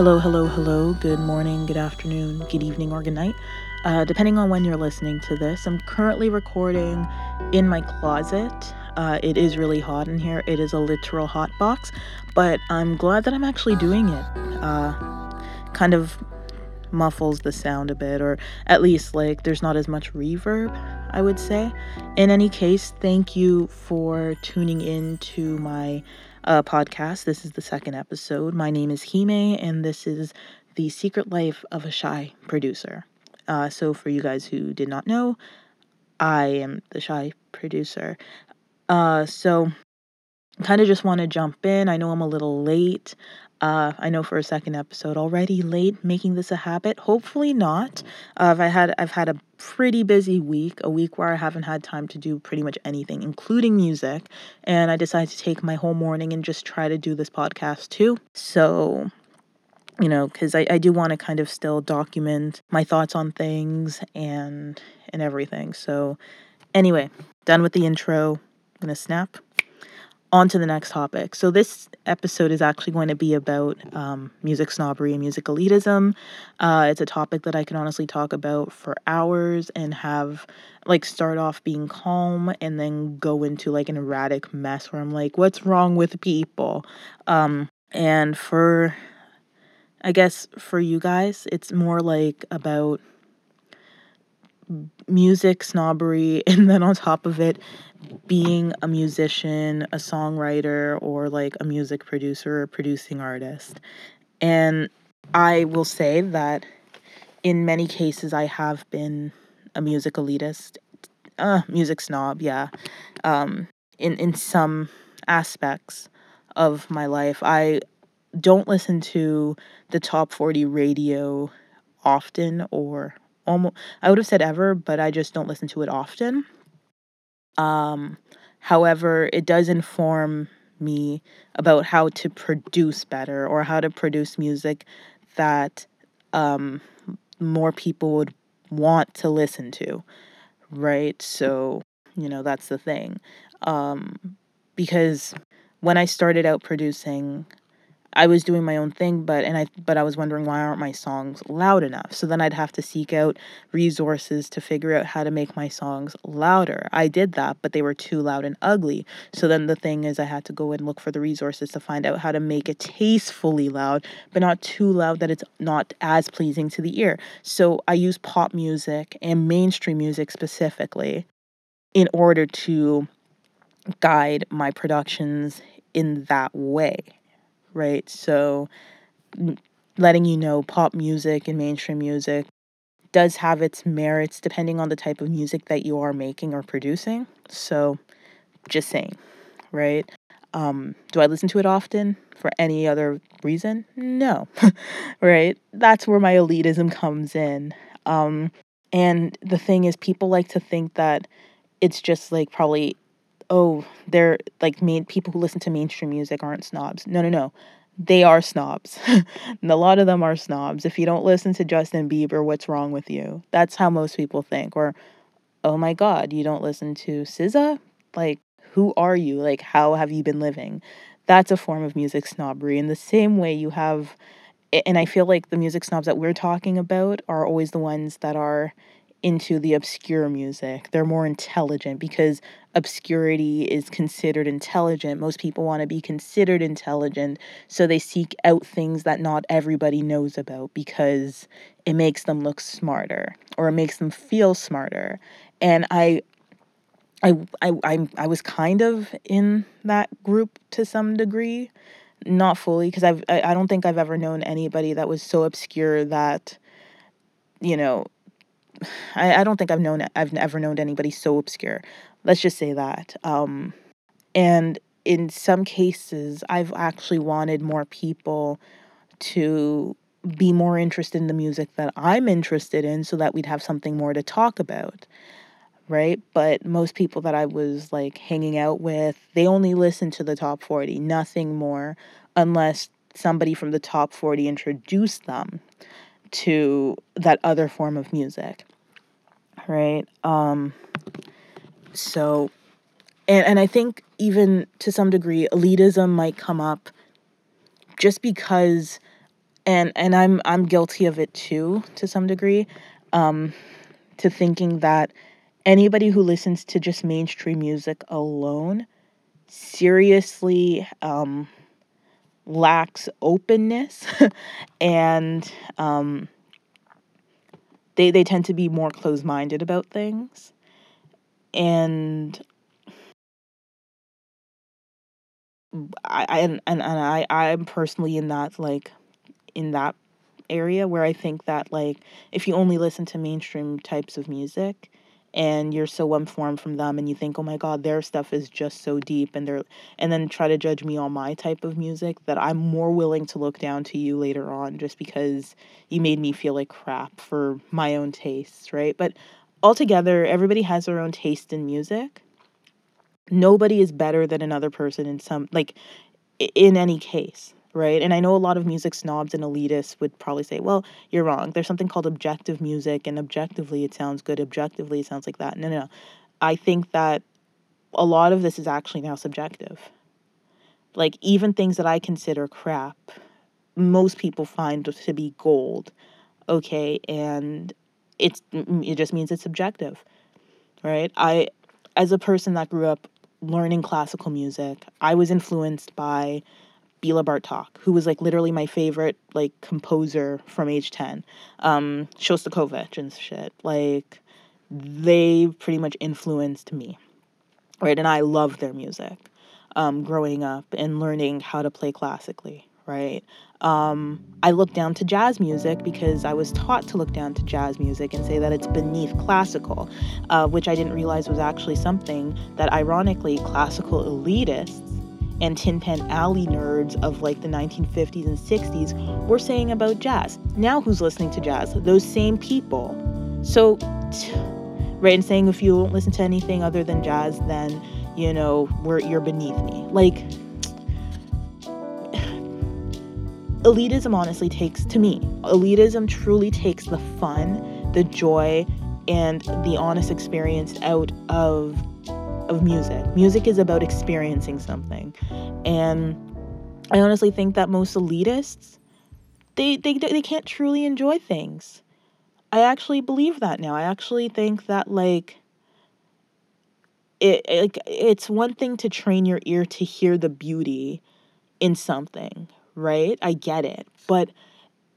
Hello, hello, hello. Good morning, good afternoon, good evening, or good night. Uh, depending on when you're listening to this, I'm currently recording in my closet. Uh, it is really hot in here. It is a literal hot box, but I'm glad that I'm actually doing it. Uh, kind of muffles the sound a bit, or at least like there's not as much reverb, I would say. In any case, thank you for tuning in to my uh, podcast. This is the second episode. My name is Hime, and this is the secret life of a shy producer. Uh, so, for you guys who did not know, I am the shy producer. Uh, so, kind of just want to jump in. I know I'm a little late. Uh, I know for a second episode already late making this a habit. Hopefully not. Uh, I had I've had a pretty busy week, a week where I haven't had time to do pretty much anything, including music. And I decided to take my whole morning and just try to do this podcast too. So, you know, because I, I do want to kind of still document my thoughts on things and and everything. So, anyway, done with the intro. I'm gonna snap on to the next topic. So, this episode is actually going to be about um, music snobbery and music elitism. Uh, it's a topic that I can honestly talk about for hours and have like start off being calm and then go into like an erratic mess where I'm like, what's wrong with people? Um, and for, I guess, for you guys, it's more like about music snobbery and then on top of it being a musician, a songwriter, or like a music producer or producing artist. And I will say that in many cases, I have been a music elitist, uh, music snob, yeah. Um, in, in some aspects of my life, I don't listen to the top 40 radio often or almost, I would have said ever, but I just don't listen to it often. Um, however, it does inform me about how to produce better or how to produce music that um, more people would want to listen to, right? So, you know, that's the thing. Um, because when I started out producing, I was doing my own thing, but and I but I was wondering why aren't my songs loud enough? So then I'd have to seek out resources to figure out how to make my songs louder. I did that, but they were too loud and ugly. So then the thing is I had to go and look for the resources to find out how to make it tastefully loud, but not too loud that it's not as pleasing to the ear. So I use pop music and mainstream music specifically in order to guide my productions in that way right? So, letting you know pop music and mainstream music does have its merits depending on the type of music that you are making or producing. So, just saying, right? Um, do I listen to it often for any other reason? No, right? That's where my elitism comes in. Um, and the thing is, people like to think that it's just like probably oh, they're like main people who listen to mainstream music aren't snobs. No, no, no. They are snobs. and a lot of them are snobs. If you don't listen to Justin Bieber, what's wrong with you? That's how most people think. Or, oh my God, you don't listen to SZA? Like, who are you? Like, how have you been living? That's a form of music snobbery. In the same way, you have, and I feel like the music snobs that we're talking about are always the ones that are into the obscure music. They're more intelligent because obscurity is considered intelligent. Most people want to be considered intelligent, so they seek out things that not everybody knows about because it makes them look smarter or it makes them feel smarter. And I I I I, I was kind of in that group to some degree. Not fully because I've I, I don't think I've ever known anybody that was so obscure that you know I, I don't think I've known I've never known anybody so obscure. Let's just say that. Um, and in some cases, I've actually wanted more people to be more interested in the music that I'm interested in so that we'd have something more to talk about. Right? But most people that I was like hanging out with, they only listen to the top 40, nothing more, unless somebody from the top 40 introduced them to that other form of music right? Um so and and i think even to some degree elitism might come up just because and and I'm I'm guilty of it too to some degree um to thinking that anybody who listens to just mainstream music alone seriously um lacks openness and um they they tend to be more closed-minded about things. And I, I and, and I I'm personally in that like in that area where I think that like if you only listen to mainstream types of music and you're so informed from them and you think oh my god their stuff is just so deep and they're and then try to judge me on my type of music that I'm more willing to look down to you later on just because you made me feel like crap for my own tastes, right? But altogether everybody has their own taste in music. Nobody is better than another person in some like in any case, right? And I know a lot of music snobs and elitists would probably say, well, you're wrong. There's something called objective music, and objectively it sounds good. Objectively it sounds like that. No, no, no. I think that a lot of this is actually now subjective. Like, even things that I consider crap, most people find to be gold, okay? And it's it just means it's subjective, right? I, as a person that grew up learning classical music, I was influenced by Bela Bartok, who was like literally my favorite like composer from age 10. Um, Shostakovich and shit. Like they pretty much influenced me. Right? And I loved their music. Um, growing up and learning how to play classically, right? Um, I look down to jazz music because I was taught to look down to jazz music and say that it's beneath classical, uh, which I didn't realize was actually something that, ironically, classical elitists and Tin Pan Alley nerds of like the 1950s and 60s were saying about jazz. Now, who's listening to jazz? Those same people. So, right, and saying if you don't listen to anything other than jazz, then you know we're you're beneath me. Like, elitism honestly takes to me. Elitism truly takes the fun, the joy, and the honest experience out of of music. Music is about experiencing something. And I honestly think that most elitists they they they can't truly enjoy things. I actually believe that now. I actually think that like it, like it's one thing to train your ear to hear the beauty in something, right? I get it. But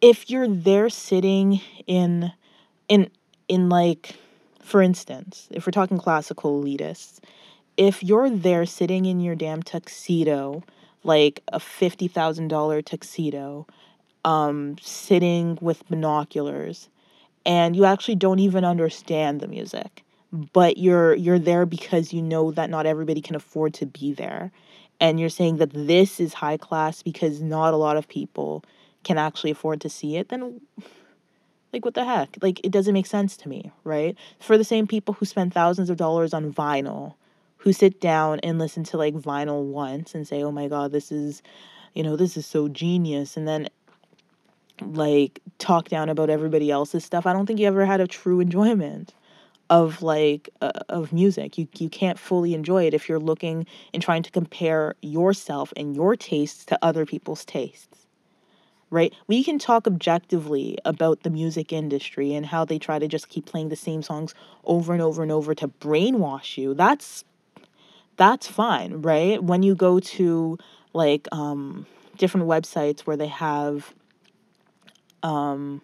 if you're there sitting in in in like for instance, if we're talking classical elitists, if you're there sitting in your damn tuxedo, like a $50,000 tuxedo, um, sitting with binoculars, and you actually don't even understand the music, but you're you're there because you know that not everybody can afford to be there. And you're saying that this is high class because not a lot of people can actually afford to see it, then like, what the heck? Like, it doesn't make sense to me, right? For the same people who spend thousands of dollars on vinyl, who sit down and listen to like vinyl once and say, oh my God, this is, you know, this is so genius. And then like talk down about everybody else's stuff. I don't think you ever had a true enjoyment of like uh, of music. You you can't fully enjoy it if you're looking and trying to compare yourself and your tastes to other people's tastes right? We can talk objectively about the music industry and how they try to just keep playing the same songs over and over and over to brainwash you. That's that's fine, right? When you go to like um different websites where they have um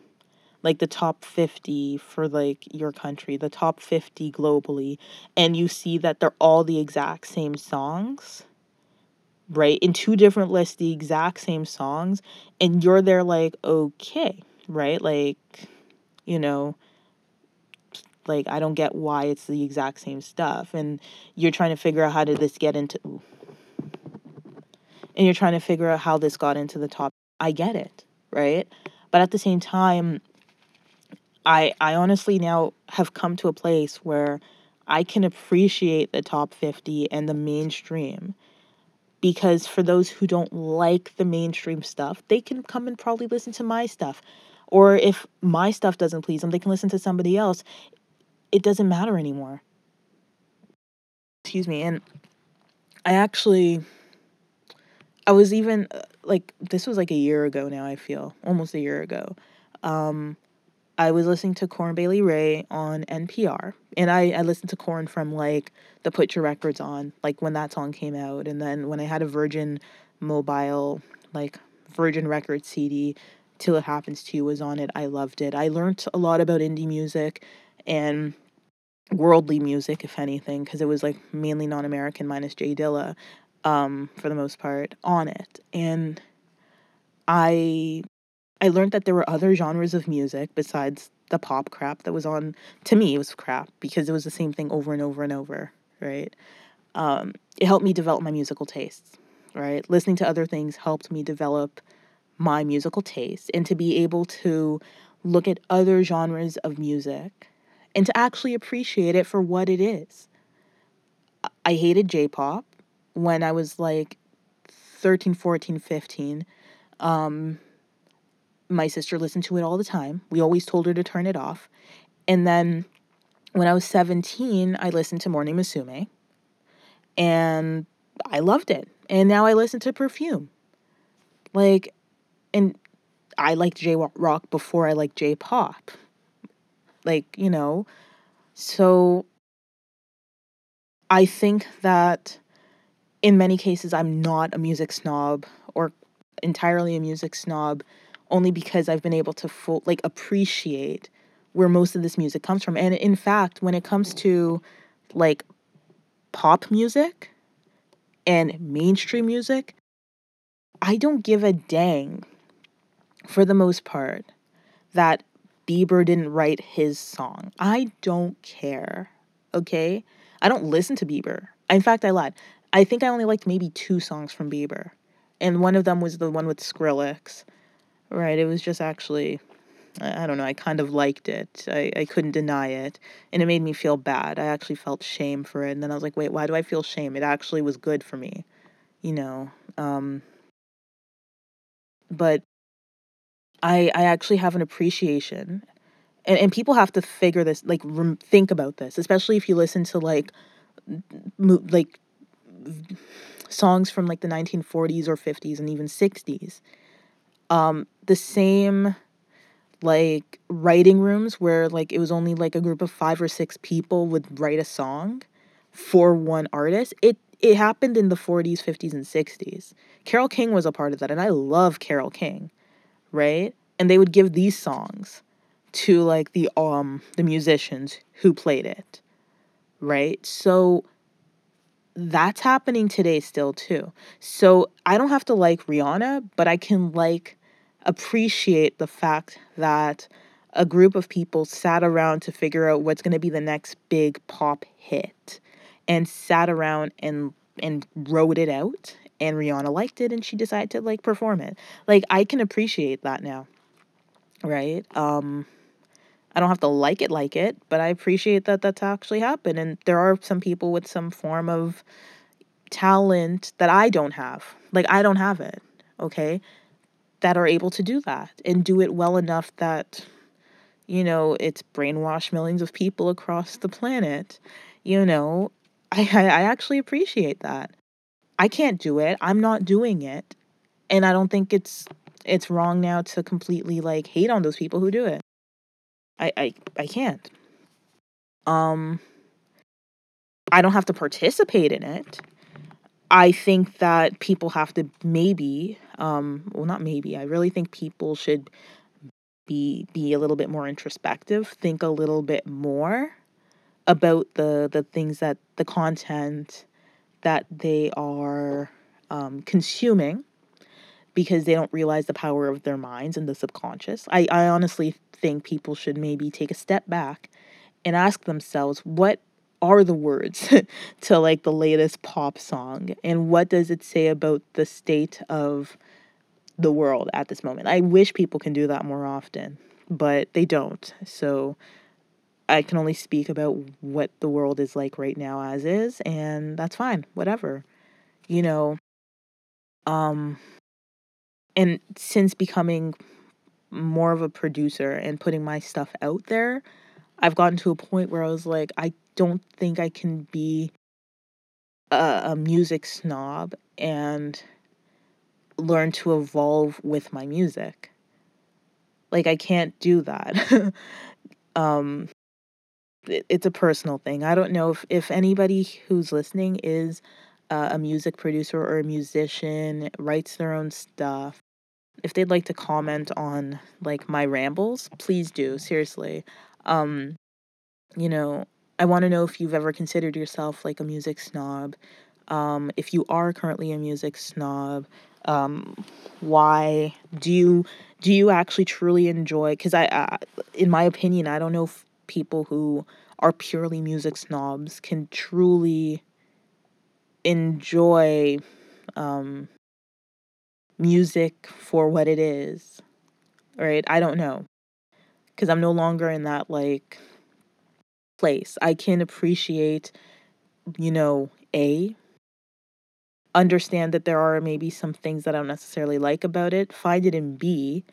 like the top 50 for like your country, the top 50 globally, and you see that they're all the exact same songs right? In two different lists, the exact same songs, and you're there like, okay, right? Like, you know, like I don't get why it's the exact same stuff. And you're trying to figure out how did this get into and you're trying to figure out how this got into the top. I get it, right? But at the same time, I I honestly now have come to a place where I can appreciate the top 50 and the mainstream because for those who don't like the mainstream stuff, they can come and probably listen to my stuff. Or if my stuff doesn't please them, they can listen to somebody else. It doesn't matter anymore. Excuse me. And I actually, I was even, like this was like a year ago now, I feel. Almost a year ago. Um I was listening to Corinne Bailey Rae on NPR. And I, I listened to Corinne from like the Put Your Records On, like when that song came out. And then when I had a Virgin mobile, like Virgin Records CD, Till It Happens to You was on it. I loved it. I learned a lot about indie music and worldly music, if anything, because it was like mainly non American minus Jay Dilla um, for the most part on it. And I I learned that there were other genres of music besides the pop crap that was on to me it was crap because it was the same thing over and over and over, right? Um, it helped me develop my musical tastes, right? Listening to other things helped me develop my musical taste and to be able to look at other genres of music and to actually appreciate it for what it is. I hated J-pop when I was like 13, 14, 15. Um, my sister listened to it all the time. We always told her to turn it off. And then when I was 17, I listened to Morning Musume and I loved it. And now I listen to Perfume. Like, and I liked J rock before I liked J pop. Like, you know, so I think that in many cases I'm not a music snob or entirely a music snob only because I've been able to full like appreciate where most of this music comes from. And in fact, when it comes to like pop music and mainstream music, I don't give a dang for the most part that Bieber didn't write his song. I don't care. Okay? I don't listen to Bieber. In fact, I lied. I think I only liked maybe two songs from Bieber. And one of them was the one with Skrillex. Right. It was just actually I, I don't know, I kind of liked it. I, I couldn't deny it. And it made me feel bad. I actually felt shame for it. And then I was like, wait, why do I feel shame? It actually was good for me. You know. Um but I I actually have an appreciation and, and people have to figure this like rem- think about this especially if you listen to like mo- like songs from like the 1940s or 50s and even 60s um the same like writing rooms where like it was only like a group of 5 or 6 people would write a song for one artist. It it happened in the 40s 50s and 60s carole king was a part of that and i love carole king right? And they would give these songs to like the um the musicians who played it right? So that's happening today still too. So i don't have to like rihanna but i can like appreciate the fact that a group of people sat around to figure out what's going to be the next big pop hit and sat around and and wrote it out and Rihanna liked it and she decided to like perform it. Like I can appreciate that now. Right? Um I don't have to like it like it, but I appreciate that that's actually happened. And there are some people with some form of talent that I don't have. Like, I don't have it, okay? That are able to do that and do it well enough that, you know, it's brainwashed millions of people across the planet. You know, I, I actually appreciate that. I can't do it. I'm not doing it. And I don't think it's it's wrong now to completely like hate on those people who do it. I I I can't. Um I don't have to participate in it. I think that people have to maybe um well not maybe. I really think people should be be a little bit more introspective, think a little bit more about the the things that the content that they are um, consuming because they don't realize the power of their minds and the subconscious. I, I honestly think people should maybe take a step back and ask themselves what are the words to like the latest pop song and what does it say about the state of the world at this moment. I wish people can do that more often, but they don't. So I can only speak about what the world is like right now as is and that's fine. Whatever. You know, um and since becoming more of a producer and putting my stuff out there, I've gotten to a point where I was like, I don't think I can be a, a music snob and learn to evolve with my music. Like I can't do that. um it, it's a personal thing. I don't know if if anybody who's listening is uh, a music producer or a musician, writes their own stuff. If they'd like to comment on like my rambles, please do. Seriously. Um you know, I want to know if you've ever considered yourself like a music snob. Um, if you are currently a music snob, um, why do you do you actually truly enjoy? Because I, I, in my opinion, I don't know if people who are purely music snobs can truly enjoy um, music for what it is. Right? I don't know. Because I'm no longer in that like place. I can appreciate, you know, A, understand that there are maybe some things that I don't necessarily like about it, find it in B,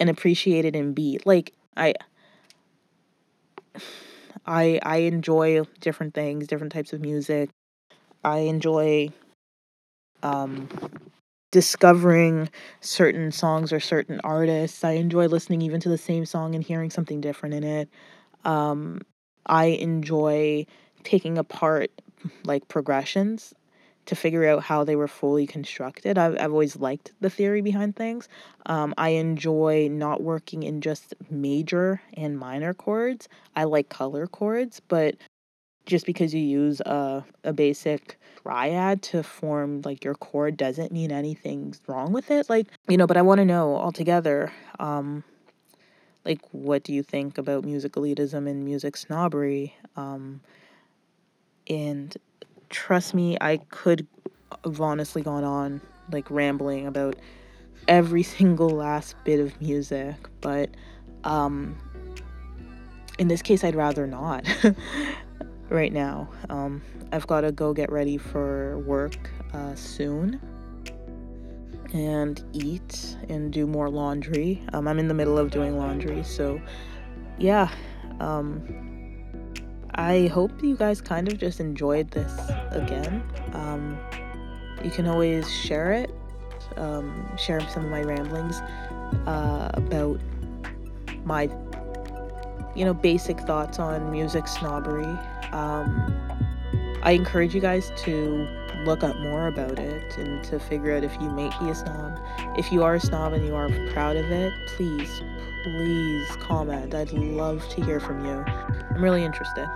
and appreciate it in B. Like, I. I I enjoy different things, different types of music. I enjoy um discovering certain songs or certain artists. I enjoy listening even to the same song and hearing something different in it. Um I enjoy taking apart like progressions to figure out how they were fully constructed. I've, I've always liked the theory behind things. Um, I enjoy not working in just major and minor chords. I like color chords, but just because you use a, a basic triad to form like your chord doesn't mean anything's wrong with it. Like, you know, but I want to know altogether, um, like what do you think about music elitism and music snobbery? Um, and trust me i could have honestly gone on like rambling about every single last bit of music but um in this case i'd rather not right now. Um i've got to go get ready for work uh, soon and eat and do more laundry. Um, I'm in the middle of doing laundry, so yeah. Um, I hope you guys kind of just enjoyed this again. Um, you can always share it, um, share some of my ramblings uh, about my, you know, basic thoughts on music snobbery. Um, I encourage you guys to look up more about it and to figure out if you may be a snob. If you are a snob and you are proud of it, please, please comment. I'd love to hear from you. I'm really interested.